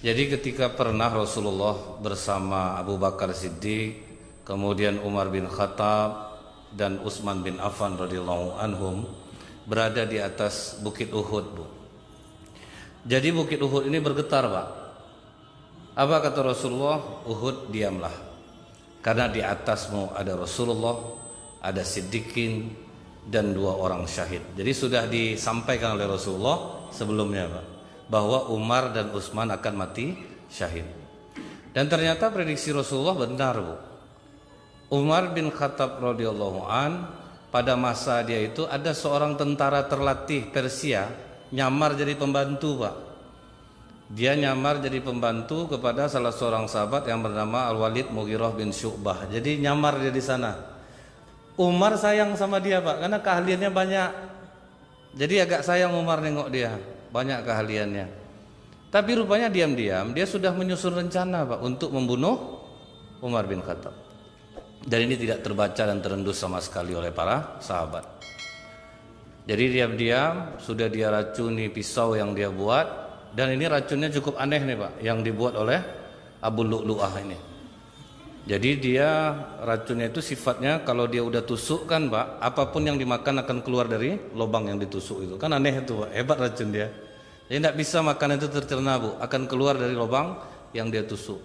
Jadi ketika pernah Rasulullah bersama Abu Bakar Siddiq, kemudian Umar bin Khattab dan Utsman bin Affan radhiyallahu anhum berada di atas Bukit Uhud, Bu. Jadi Bukit Uhud ini bergetar, Pak. Apa kata Rasulullah? Uhud diamlah. Karena di atasmu ada Rasulullah, ada Siddiqin dan dua orang syahid. Jadi sudah disampaikan oleh Rasulullah sebelumnya, Pak bahwa Umar dan Utsman akan mati syahid. Dan ternyata prediksi Rasulullah benar, Bu. Umar bin Khattab radhiyallahu an pada masa dia itu ada seorang tentara terlatih Persia nyamar jadi pembantu, Pak. Dia nyamar jadi pembantu kepada salah seorang sahabat yang bernama Al-Walid Mughirah bin Syu'bah. Jadi nyamar dia di sana. Umar sayang sama dia, Pak, karena keahliannya banyak. Jadi agak sayang Umar nengok dia banyak keahliannya. Tapi rupanya diam-diam dia sudah menyusun rencana Pak untuk membunuh Umar bin Khattab. Dan ini tidak terbaca dan terendus sama sekali oleh para sahabat. Jadi diam-diam sudah dia racuni pisau yang dia buat dan ini racunnya cukup aneh nih Pak yang dibuat oleh Abu Lu'lu'ah ini. Jadi dia racunnya itu sifatnya kalau dia udah tusuk kan Pak, apa pun yang dimakan akan keluar dari lubang yang ditusuk itu. Kan aneh itu Pak, hebat racun dia. Jadi tidak bisa makan itu tercerna Bu, akan keluar dari lubang yang dia tusuk.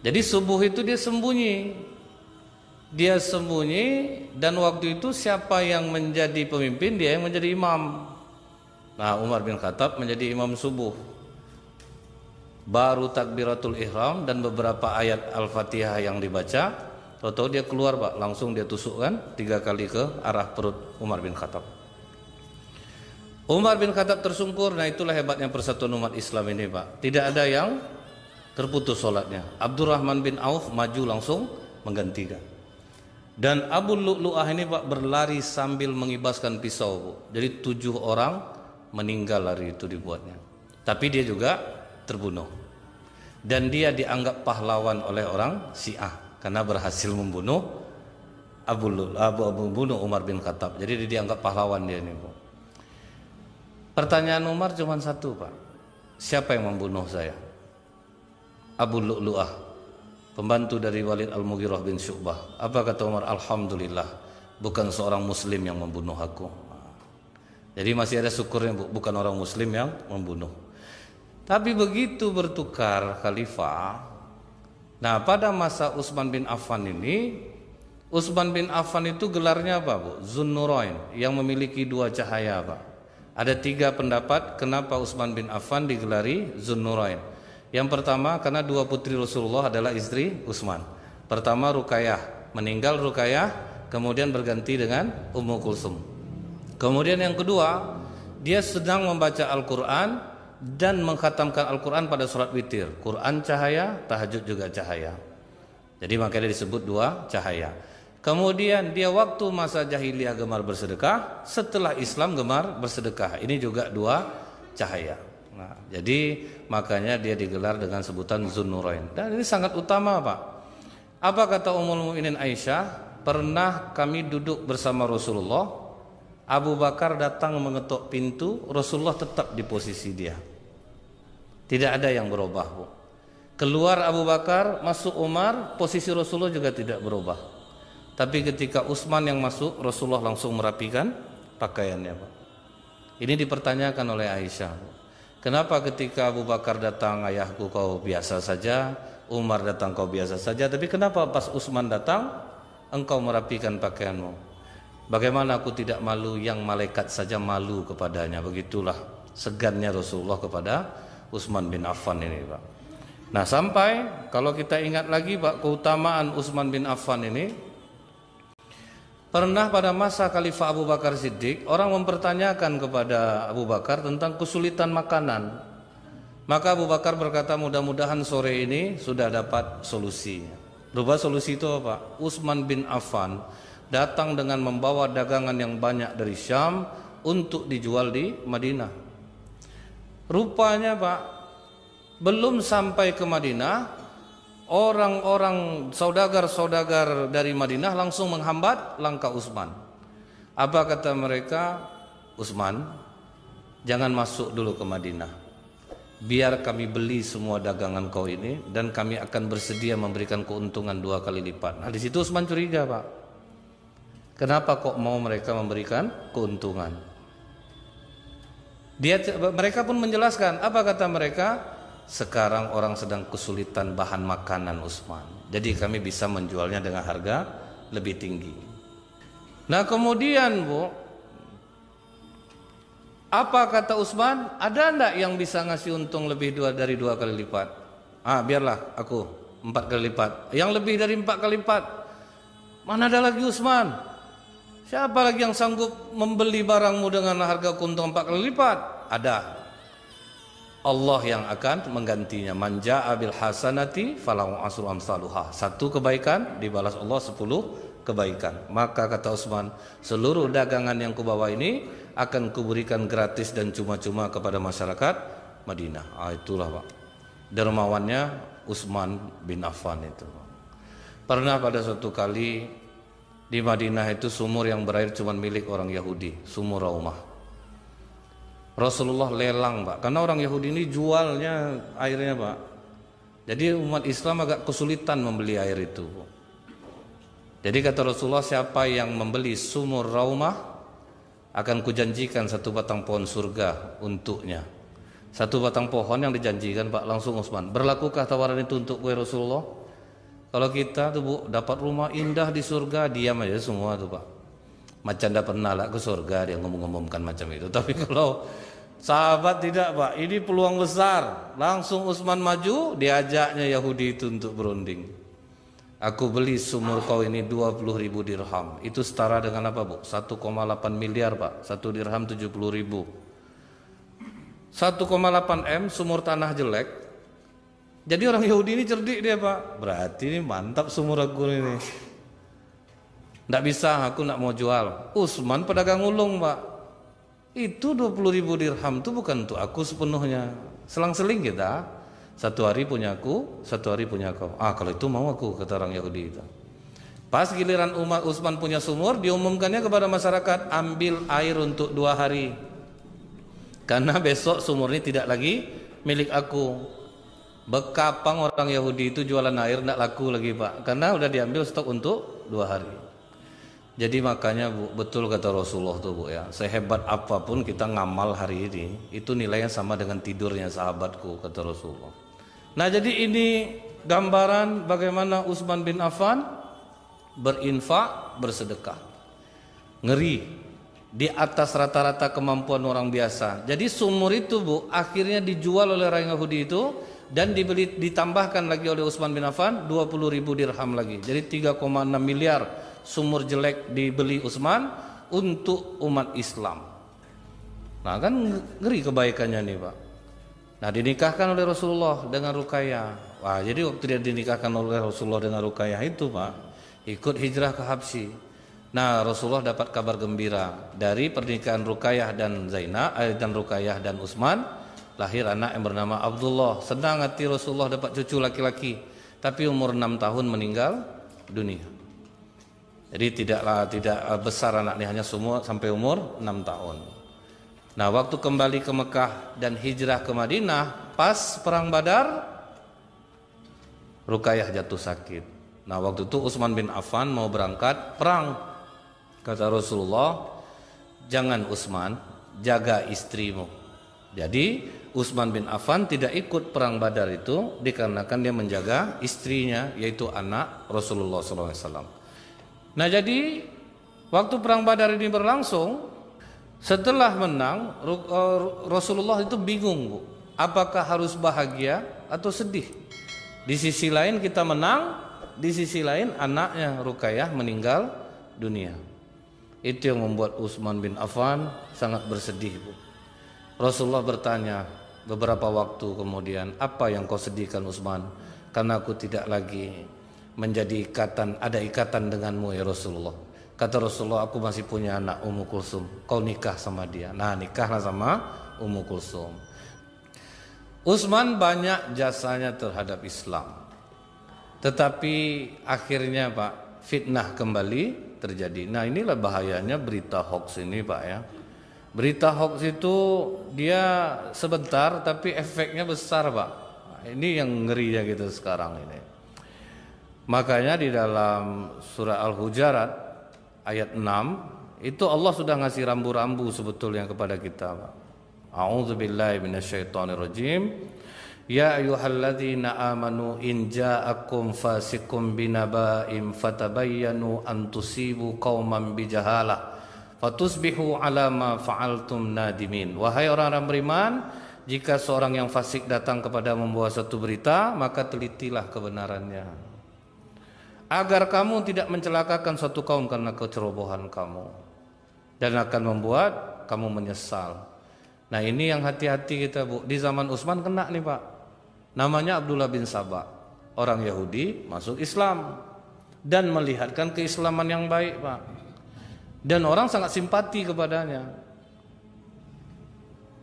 Jadi subuh itu dia sembunyi. Dia sembunyi dan waktu itu siapa yang menjadi pemimpin dia yang menjadi imam. Nah Umar bin Khattab menjadi imam subuh baru takbiratul ihram dan beberapa ayat al-fatihah yang dibaca tahu-tahu dia keluar pak. Langsung dia tusukkan tiga kali ke arah perut Umar bin Khattab. Umar bin Khattab tersungkur. Nah itulah hebatnya persatuan umat Islam ini pak. Tidak ada yang terputus sholatnya Abdurrahman bin Auf maju langsung menggantikan dan Abu Lu'lu'ah ini pak berlari sambil mengibaskan pisau bu. jadi tujuh orang meninggal lari itu dibuatnya. Tapi dia juga terbunuh dan dia dianggap pahlawan oleh orang Syiah karena berhasil membunuh Abu Abu, membunuh Umar bin Khattab. Jadi dia dianggap pahlawan dia ini. Pertanyaan Umar cuma satu, Pak. Siapa yang membunuh saya? Abu Lu'lu'ah, pembantu dari Walid Al-Mughirah bin Syu'bah. Apa kata Umar? Alhamdulillah, bukan seorang muslim yang membunuh aku. Jadi masih ada syukurnya, Bu, bukan orang muslim yang membunuh. Tapi begitu bertukar khalifah, nah pada masa Utsman bin Affan ini, Utsman bin Affan itu gelarnya apa bu? Zunnurain yang memiliki dua cahaya pak. Ada tiga pendapat kenapa Utsman bin Affan digelari Zunnurain. Yang pertama karena dua putri Rasulullah adalah istri Utsman. Pertama Rukayah, meninggal Rukayah, kemudian berganti dengan Ummu Kulsum. Kemudian yang kedua, dia sedang membaca Al-Quran dan mengkhatamkan Al-Quran pada surat witir. Quran cahaya, tahajud juga cahaya. Jadi makanya disebut dua cahaya. Kemudian dia waktu masa jahiliyah gemar bersedekah, setelah Islam gemar bersedekah. Ini juga dua cahaya. Nah, jadi makanya dia digelar dengan sebutan Zunnurain. Dan ini sangat utama, Pak. Apa kata Ummul Mukminin Aisyah? Pernah kami duduk bersama Rasulullah Abu Bakar datang mengetuk pintu, Rasulullah tetap di posisi dia. Tidak ada yang berubah, Bu. Keluar Abu Bakar, masuk Umar, posisi Rasulullah juga tidak berubah. Tapi ketika Utsman yang masuk, Rasulullah langsung merapikan pakaiannya, Pak. Ini dipertanyakan oleh Aisyah. Kenapa ketika Abu Bakar datang ayahku kau biasa saja, Umar datang kau biasa saja, tapi kenapa pas Utsman datang engkau merapikan pakaianmu? Bagaimana aku tidak malu yang malaikat saja malu kepadanya? Begitulah segannya Rasulullah kepada Utsman bin Affan ini Pak. Nah sampai kalau kita ingat lagi Pak keutamaan Utsman bin Affan ini Pernah pada masa Khalifah Abu Bakar Siddiq Orang mempertanyakan kepada Abu Bakar tentang kesulitan makanan. Maka Abu Bakar berkata mudah-mudahan sore ini sudah dapat solusi Lupa solusi itu apa? Utsman bin Affan datang dengan membawa dagangan yang banyak dari Syam untuk dijual di Madinah. Rupanya Pak, belum sampai ke Madinah, orang-orang saudagar-saudagar dari Madinah langsung menghambat langkah Utsman. Apa kata mereka? Utsman, jangan masuk dulu ke Madinah. biar kami beli semua dagangan kau ini dan kami akan bersedia memberikan keuntungan dua kali lipat. Nah di situ Utsman curiga pak. Kenapa kok mau mereka memberikan keuntungan? Dia mereka pun menjelaskan apa kata mereka? Sekarang orang sedang kesulitan bahan makanan Utsman. Jadi kami bisa menjualnya dengan harga lebih tinggi. Nah kemudian bu, apa kata Utsman? Ada ndak yang bisa ngasih untung lebih dua dari dua kali lipat? Ah, biarlah aku empat kali lipat. Yang lebih dari empat kali lipat. Mana ada lagi Utsman? Siapa lagi yang sanggup membeli barangmu dengan harga untung empat kali lipat? Ada. Allah yang akan menggantinya. Manja abil hasanati falahu asru amsaluha. Satu kebaikan dibalas Allah sepuluh kebaikan. Maka kata Utsman, seluruh dagangan yang kubawa ini akan kuberikan gratis dan cuma-cuma kepada masyarakat Madinah. Ah, itulah Pak. Dermawannya Utsman bin Affan itu. Pernah pada suatu kali di Madinah itu sumur yang berair cuma milik orang Yahudi, sumur Raumah. Rasulullah lelang Pak, karena orang Yahudi ini jualnya airnya Pak. Jadi umat Islam agak kesulitan membeli air itu. Jadi kata Rasulullah siapa yang membeli sumur Raumah akan kujanjikan satu batang pohon surga untuknya. Satu batang pohon yang dijanjikan Pak langsung Utsman. Berlakukah tawaran itu untuk kue Rasulullah? Kalau kita tuh Bu dapat rumah indah di surga, diam aja semua tuh Pak. Macam dah pernah lah ke surga dia ngomong-ngomongkan macam itu. Tapi kalau sahabat tidak Pak, ini peluang besar. Langsung Utsman maju, diajaknya Yahudi itu untuk berunding. Aku beli sumur kau ini 20 ribu dirham. Itu setara dengan apa bu? 1,8 miliar pak. Satu dirham 70 ribu. 1,8 M sumur tanah jelek. Jadi orang Yahudi ini cerdik dia pak. Berarti ini mantap sumur aku ini. Tidak bisa aku nak mau jual. Usman pedagang ulung pak. Itu 20 ribu dirham itu bukan untuk aku sepenuhnya. Selang-seling kita. Satu hari punya aku, satu hari punya kau. Ah kalau itu mau aku kata orang Yahudi itu. Pas giliran umat Utsman punya sumur, diumumkannya kepada masyarakat ambil air untuk dua hari. Karena besok sumur ini tidak lagi milik aku. Bekapang orang Yahudi itu jualan air tidak laku lagi pak, karena udah diambil stok untuk dua hari. Jadi makanya bu, betul kata Rasulullah tuh bu ya, sehebat apa pun kita ngamal hari ini, itu nilainya sama dengan tidurnya sahabatku kata Rasulullah. Nah jadi ini gambaran bagaimana Utsman bin Affan berinfak, bersedekah. Ngeri di atas rata-rata kemampuan orang biasa. Jadi sumur itu Bu akhirnya dijual oleh orang Yahudi itu dan dibeli ditambahkan lagi oleh Utsman bin Affan 20 ribu dirham lagi. Jadi 3,6 miliar sumur jelek dibeli Utsman untuk umat Islam. Nah kan ngeri kebaikannya nih Pak. Nah dinikahkan oleh Rasulullah dengan Ruqayyah. Wah jadi waktu dia dinikahkan oleh Rasulullah dengan Ruqayyah itu pak ikut hijrah ke Habsyi. Nah Rasulullah dapat kabar gembira dari pernikahan Ruqayyah dan Zainab eh, dan Ruqayyah dan Utsman lahir anak yang bernama Abdullah. Senang hati Rasulullah dapat cucu laki-laki, tapi umur 6 tahun meninggal dunia. Jadi tidaklah tidak besar anaknya hanya semua sampai umur 6 tahun. Nah, waktu kembali ke Mekah dan hijrah ke Madinah, pas perang Badar, Rukayah jatuh sakit. Nah, waktu itu Utsman bin Affan mau berangkat perang. Kata Rasulullah, "Jangan Utsman, jaga istrimu." Jadi, Utsman bin Affan tidak ikut perang Badar itu dikarenakan dia menjaga istrinya yaitu anak Rasulullah SAW. Nah, jadi waktu perang Badar ini berlangsung, setelah menang eh, Rasulullah itu bingung bu, apakah harus bahagia atau sedih? Di sisi lain kita menang, di sisi lain anaknya Rukayah meninggal dunia. Itu yang membuat Utsman bin Affan sangat bersedih bu. Rasulullah bertanya beberapa waktu kemudian, apa yang kau sedihkan Utsman? Karena aku tidak lagi menjadi ikatan, ada ikatan denganmu ya Rasulullah. Kata Rasulullah, aku masih punya anak Ummu Kulsum. Kau nikah sama dia. Nah, nikahlah sama Ummu Kulsum. Utsman banyak jasanya terhadap Islam. Tetapi akhirnya Pak, fitnah kembali terjadi. Nah, inilah bahayanya berita hoax ini Pak ya. Berita hoax itu dia sebentar tapi efeknya besar, Pak. Ini yang ngerinya gitu sekarang ini. Makanya di dalam surah Al-Hujarat ayat 6 itu Allah sudah ngasih rambu-rambu sebetulnya kepada kita, Pak. Ya ayyuhalladzina amanu in ja'akum fasikum binaba'in fatabayyanu an tusibu qauman bijahalah fatusbihu ala ma fa'altum nadimin. Wahai orang-orang beriman jika seorang yang fasik datang kepada membawa satu berita maka telitilah kebenarannya. Agar kamu tidak mencelakakan suatu kaum karena kecerobohan kamu. Dan akan membuat kamu menyesal. Nah ini yang hati-hati kita Bu. Di zaman Utsman kena nih Pak. Namanya Abdullah bin Sabah. Orang Yahudi masuk Islam. Dan melihatkan keislaman yang baik Pak dan orang sangat simpati kepadanya.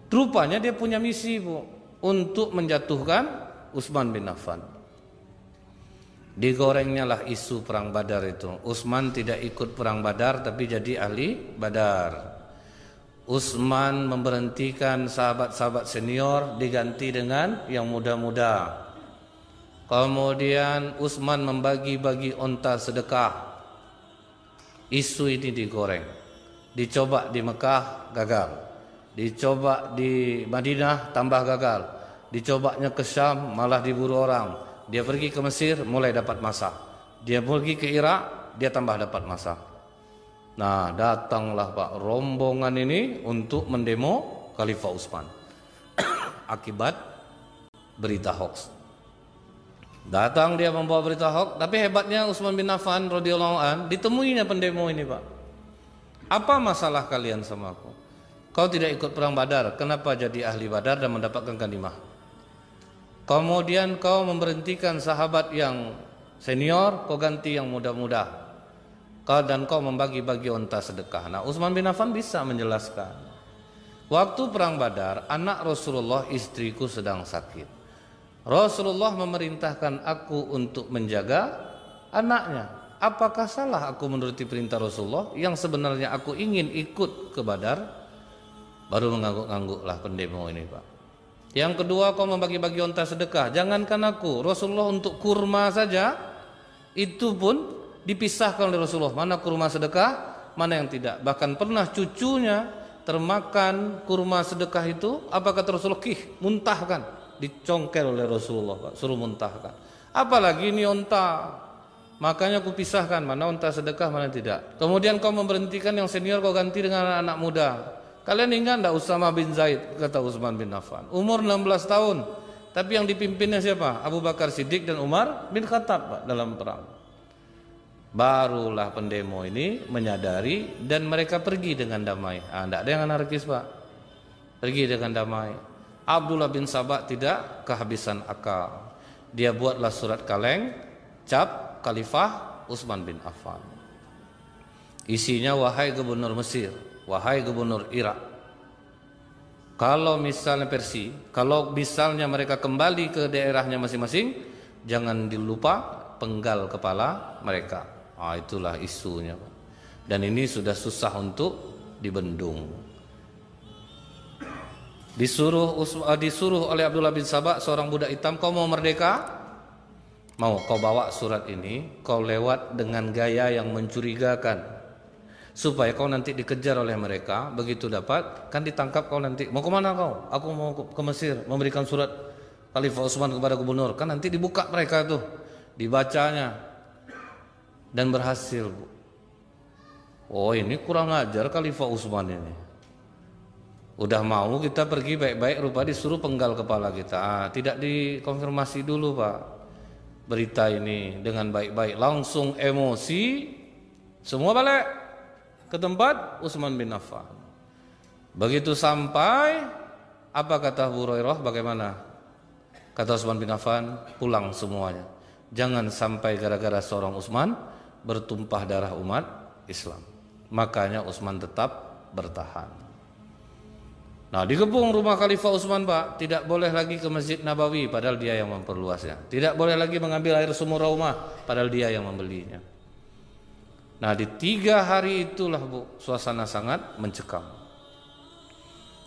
Rupanya dia punya misi bu untuk menjatuhkan Utsman bin Affan. Digorengnya lah isu perang Badar itu. Utsman tidak ikut perang Badar tapi jadi ahli Badar. Utsman memberhentikan sahabat-sahabat senior diganti dengan yang muda-muda. Kemudian Utsman membagi-bagi onta sedekah isu ini digoreng. Dicoba di Mekah gagal. Dicoba di Madinah tambah gagal. Dicobanya ke Syam malah diburu orang. Dia pergi ke Mesir mulai dapat masa. Dia pergi ke Irak dia tambah dapat masa. Nah, datanglah Pak rombongan ini untuk mendemo Khalifah Utsman. Akibat berita hoax. Datang dia membawa berita hoax, tapi hebatnya Utsman bin Affan radhiyallahu an ditemuinya pendemo ini, Pak. Apa masalah kalian sama aku? Kau tidak ikut perang Badar, kenapa jadi ahli Badar dan mendapatkan ganimah? Kemudian kau memberhentikan sahabat yang senior, kau ganti yang muda-muda. Kau dan kau membagi-bagi onta sedekah. Nah, Utsman bin Affan bisa menjelaskan. Waktu perang Badar, anak Rasulullah istriku sedang sakit. Rasulullah memerintahkan aku untuk menjaga anaknya. Apakah salah aku menuruti perintah Rasulullah yang sebenarnya aku ingin ikut ke Badar? Baru mengangguk-angguklah pendemo ini, Pak. Yang kedua, kau membagi-bagi onta sedekah. Jangankan aku, Rasulullah untuk kurma saja itu pun dipisahkan oleh Rasulullah. Mana kurma sedekah, mana yang tidak. Bahkan pernah cucunya termakan kurma sedekah itu, apa kata Rasulullah? Kih, muntahkan dicongkel oleh Rasulullah Pak, suruh muntahkan. Apalagi ini onta. Makanya aku pisahkan mana onta sedekah mana tidak. Kemudian kau memberhentikan yang senior kau ganti dengan anak, -anak muda. Kalian ingat enggak Usama bin Zaid kata Utsman bin Affan. Umur 16 tahun. Tapi yang dipimpinnya siapa? Abu Bakar Siddiq dan Umar bin Khattab Pak, dalam perang. Barulah pendemo ini menyadari dan mereka pergi dengan damai. Ah, enggak ada yang anarkis Pak. Pergi dengan damai. Abdullah bin Sabah tidak kehabisan akal. Dia buatlah surat kaleng cap Khalifah Utsman bin Affan. Isinya wahai gubernur Mesir, wahai gubernur Irak. Kalau misalnya Persi, kalau misalnya mereka kembali ke daerahnya masing-masing, jangan dilupa penggal kepala mereka. Ah itulah isunya. Dan ini sudah susah untuk dibendung. Disuruh uh, disuruh oleh Abdullah bin Sabah seorang budak hitam, kau mau merdeka? Mau kau bawa surat ini, kau lewat dengan gaya yang mencurigakan. Supaya kau nanti dikejar oleh mereka, begitu dapat, kan ditangkap kau nanti. Mau ke mana kau? Aku mau ke Mesir, memberikan surat Khalifah Utsman kepada gubernur. Kan nanti dibuka mereka tuh, dibacanya. Dan berhasil. Oh ini kurang ajar Khalifah Utsman ini. Udah mau kita pergi baik-baik rupa disuruh penggal kepala kita. Ah, tidak dikonfirmasi dulu Pak. Berita ini dengan baik-baik langsung emosi semua balik ke tempat Utsman bin Affan. Begitu sampai apa kata Hurairah bagaimana? Kata Utsman bin Affan pulang semuanya. Jangan sampai gara-gara seorang Utsman bertumpah darah umat Islam. Makanya Utsman tetap bertahan. Nah, dikepung rumah Khalifah Utsman, Pak, tidak boleh lagi ke Masjid Nabawi padahal dia yang memperluasnya. Tidak boleh lagi mengambil air sumur rumah padahal dia yang membelinya. Nah, di tiga hari itulah Bu, suasana sangat mencekam.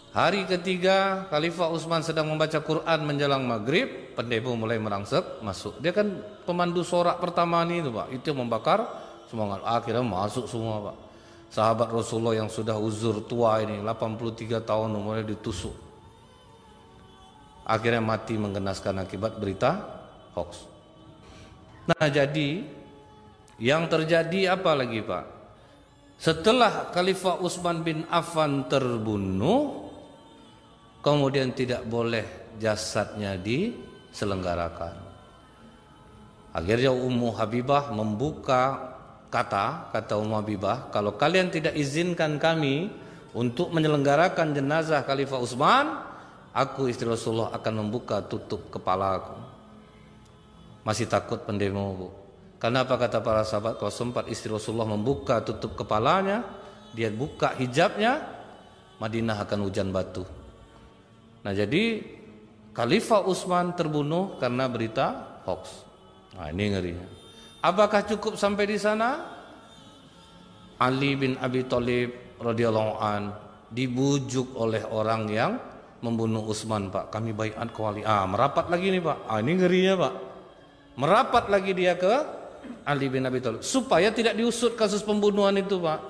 Hari ketiga Khalifah Utsman sedang membaca Quran menjelang maghrib, pendemo mulai merangsek masuk. Dia kan pemandu sorak pertama nih itu pak, itu membakar semangat. Akhirnya masuk semua pak. Sahabat Rasulullah yang sudah uzur tua ini 83 tahun umurnya ditusuk. Akhirnya mati mengenaskan akibat berita hoax. Nah jadi yang terjadi apa lagi Pak? Setelah Khalifah Utsman bin Affan terbunuh, kemudian tidak boleh jasadnya diselenggarakan. Akhirnya Ummu Habibah membuka kata, kata Ummu Habibah, kalau kalian tidak izinkan kami untuk menyelenggarakan jenazah Khalifah Utsman, aku istri Rasulullah akan membuka tutup kepala aku. Masih takut pendemo bu. Karena apa kata para sahabat kalau sempat istri Rasulullah membuka tutup kepalanya, dia buka hijabnya, Madinah akan hujan batu. Nah jadi Khalifah Utsman terbunuh karena berita hoax. Nah ini ngerinya. Apakah cukup sampai di sana? Ali bin Abi Thalib radhiyallahu an dibujuk oleh orang yang membunuh Utsman Pak. Kami baiat ke wali. Ah merapat lagi nih Pak. Ah ini ngerinya Pak. Merapat lagi dia ke Ali bin Abi Thalib supaya tidak diusut kasus pembunuhan itu Pak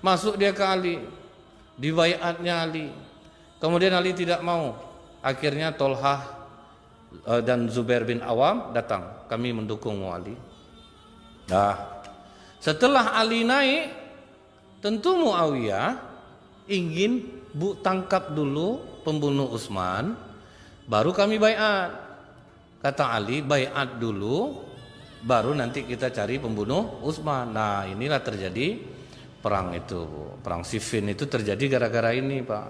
masuk dia ke Ali diwayatnya Ali kemudian Ali tidak mau akhirnya Tolhah dan Zubair bin Awam datang. Kami mendukung Ali. Nah. Setelah Ali naik tentu Muawiyah ingin bu tangkap dulu pembunuh Utsman baru kami bayat kata Ali bayat dulu baru nanti kita cari pembunuh Utsman. Nah, inilah terjadi perang itu, perang Siffin itu terjadi gara-gara ini, Pak.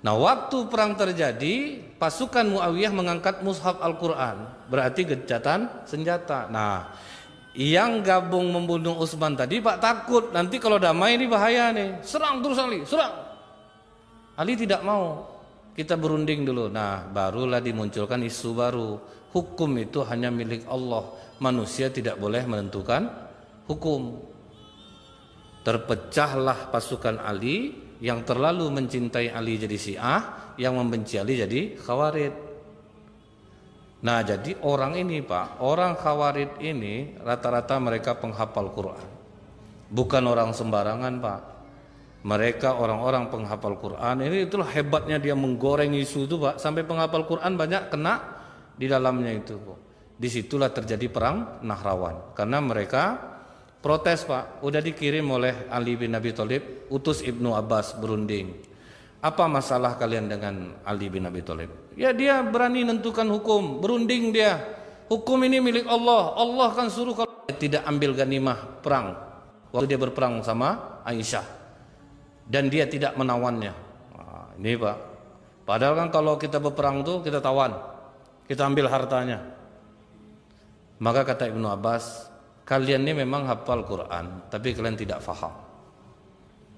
Nah, waktu perang terjadi, pasukan Muawiyah mengangkat mushaf Al-Qur'an, berarti gejatan senjata. Nah, yang gabung membunuh Utsman tadi Pak takut nanti kalau damai ini bahaya nih. Serang terus Ali, serang. Ali tidak mau. Kita berunding dulu. Nah, barulah dimunculkan isu baru hukum itu hanya milik Allah. Manusia tidak boleh menentukan hukum. Terpecahlah pasukan Ali yang terlalu mencintai Ali jadi Syiah, yang membenci Ali jadi Khawarid. Nah, jadi orang ini, Pak, orang Khawarid ini rata-rata mereka penghafal Quran. Bukan orang sembarangan, Pak. Mereka orang-orang penghafal Quran. Ini itulah hebatnya dia menggoreng isu itu, Pak. Sampai penghafal Quran banyak kena di dalamnya itu. Di situlah terjadi perang Nahrawan karena mereka protes pak, udah dikirim oleh Ali bin Abi Thalib, utus Ibnu Abbas berunding. Apa masalah kalian dengan Ali bin Abi Thalib? Ya dia berani menentukan hukum, berunding dia. Hukum ini milik Allah. Allah kan suruh kalau tidak ambil ganimah perang. Waktu dia berperang sama Aisyah. Dan dia tidak menawannya. Nah, ini Pak. Padahal kan kalau kita berperang tuh kita tawan kita ambil hartanya. Maka kata Ibnu Abbas, kalian ini memang hafal Quran, tapi kalian tidak faham.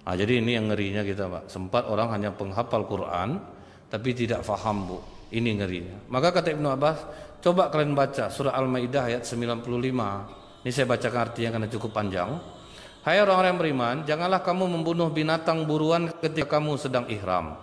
Nah, jadi ini yang ngerinya kita, Pak. Sempat orang hanya penghafal Quran, tapi tidak faham, Bu. Ini ngerinya. Maka kata Ibnu Abbas, coba kalian baca surah Al-Maidah ayat 95. Ini saya bacakan artinya karena cukup panjang. Hai orang-orang yang beriman, janganlah kamu membunuh binatang buruan ketika kamu sedang ihram.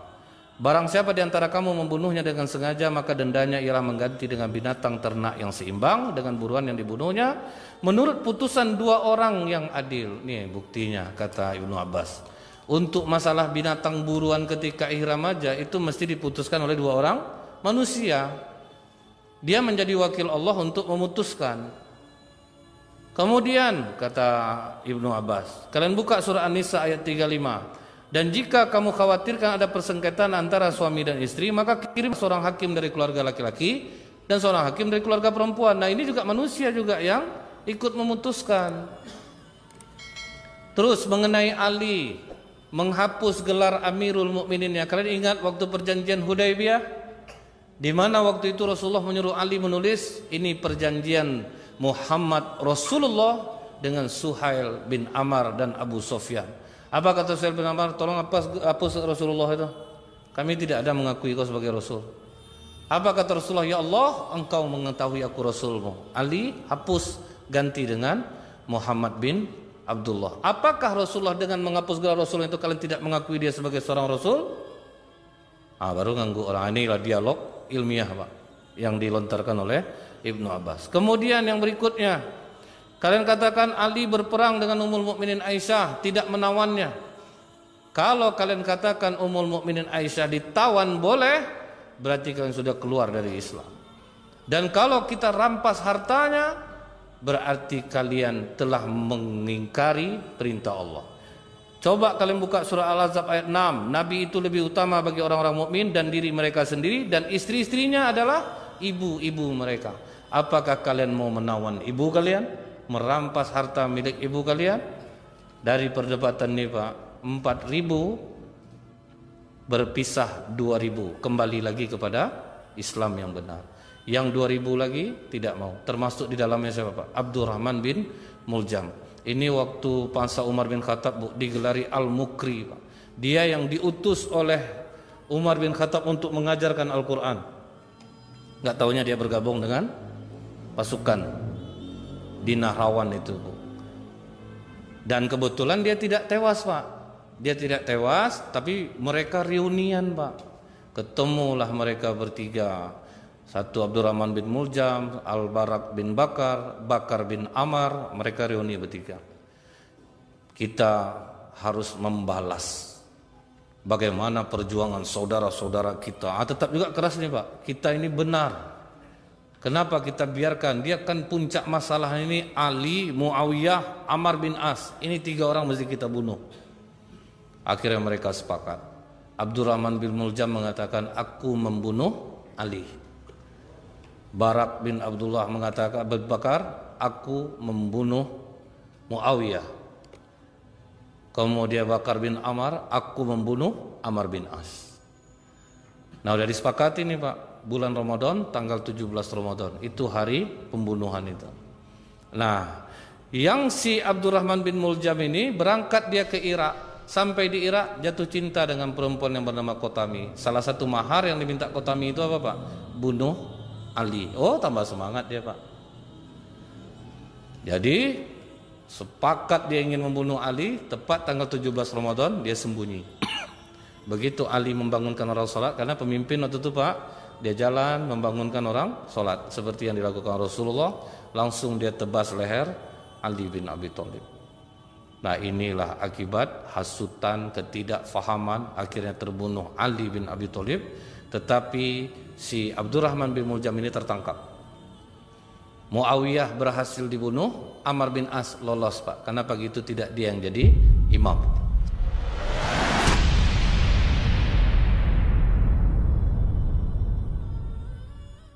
Barang siapa di antara kamu membunuhnya dengan sengaja maka dendanya ialah mengganti dengan binatang ternak yang seimbang dengan buruan yang dibunuhnya menurut putusan dua orang yang adil. Nih buktinya kata Ibnu Abbas. Untuk masalah binatang buruan ketika ihram aja itu mesti diputuskan oleh dua orang manusia. Dia menjadi wakil Allah untuk memutuskan. Kemudian kata Ibnu Abbas, kalian buka surah An-Nisa ayat 35. Dan jika kamu khawatirkan ada persengketaan antara suami dan istri, maka kirim seorang hakim dari keluarga laki-laki dan seorang hakim dari keluarga perempuan. Nah, ini juga manusia juga yang ikut memutuskan. Terus mengenai Ali menghapus gelar Amirul Mukminin ya. Kalian ingat waktu perjanjian Hudaybiyah di mana waktu itu Rasulullah menyuruh Ali menulis ini perjanjian Muhammad Rasulullah dengan Suhail bin Amar dan Abu Sofyan. Apa kata Suhail bin Amr? Tolong hapus, hapus Rasulullah itu. Kami tidak ada mengakui kau sebagai Rasul. Apa kata Rasulullah? Ya Allah, engkau mengetahui aku Rasulmu. Ali hapus ganti dengan Muhammad bin Abdullah. Apakah Rasulullah dengan menghapus gelar Rasul itu kalian tidak mengakui dia sebagai seorang Rasul? Ah, baru nganggu orang ini lah dialog ilmiah pak yang dilontarkan oleh Ibnu Abbas. Kemudian yang berikutnya, kalian katakan Ali berperang dengan Ummul Mukminin Aisyah, tidak menawannya. Kalau kalian katakan Ummul Mukminin Aisyah ditawan boleh, berarti kalian sudah keluar dari Islam. Dan kalau kita rampas hartanya, berarti kalian telah mengingkari perintah Allah. Coba kalian buka surah Al-Ahzab ayat 6. Nabi itu lebih utama bagi orang-orang mukmin dan diri mereka sendiri dan istri-istrinya adalah ibu-ibu mereka. Apakah kalian mau menawan ibu kalian? Merampas harta milik ibu kalian? Dari perdebatan ini Pak, 4000 berpisah 2000 kembali lagi kepada Islam yang benar. Yang 2000 lagi tidak mau. Termasuk di dalamnya siapa Pak? Abdurrahman bin Muljam. Ini waktu pansa Umar bin Khattab Bu, digelari Al-Mukri Pak. Dia yang diutus oleh Umar bin Khattab untuk mengajarkan Al-Quran. Gak taunya dia bergabung dengan pasukan di Nahrawan itu Bu. Dan kebetulan dia tidak tewas Pak. Dia tidak tewas tapi mereka reunian Pak. Ketemulah mereka bertiga. Satu Abdurrahman bin Muljam, Al-Barak bin Bakar, Bakar bin Amar, mereka reuni bertiga. Kita harus membalas bagaimana perjuangan saudara-saudara kita. Ah, tetap juga keras nih Pak, kita ini benar. Kenapa kita biarkan? Dia kan puncak masalah ini Ali, Muawiyah, Amar bin As. Ini tiga orang mesti kita bunuh. Akhirnya mereka sepakat. Abdurrahman bin Muljam mengatakan, aku membunuh Ali. Barak bin Abdullah mengatakan, Abu aku membunuh Muawiyah. Kemudian Bakar bin Amar, aku membunuh Amar bin As. Nah udah disepakati nih Pak bulan Ramadan tanggal 17 Ramadan itu hari pembunuhan itu. Nah, yang si Abdurrahman bin Muljam ini berangkat dia ke Irak. Sampai di Irak jatuh cinta dengan perempuan yang bernama Kotami. Salah satu mahar yang diminta Kotami itu apa Pak? Bunuh Ali. Oh tambah semangat dia Pak. Jadi sepakat dia ingin membunuh Ali tepat tanggal 17 Ramadan dia sembunyi. Begitu Ali membangunkan orang sholat karena pemimpin waktu itu Pak dia jalan membangunkan orang sholat seperti yang dilakukan Rasulullah langsung dia tebas leher Ali bin Abi Thalib. Nah inilah akibat hasutan ketidakfahaman akhirnya terbunuh Ali bin Abi Thalib tetapi si Abdurrahman bin Muljam ini tertangkap. Muawiyah berhasil dibunuh, Amar bin As lolos Pak. Karena pagi itu tidak dia yang jadi imam.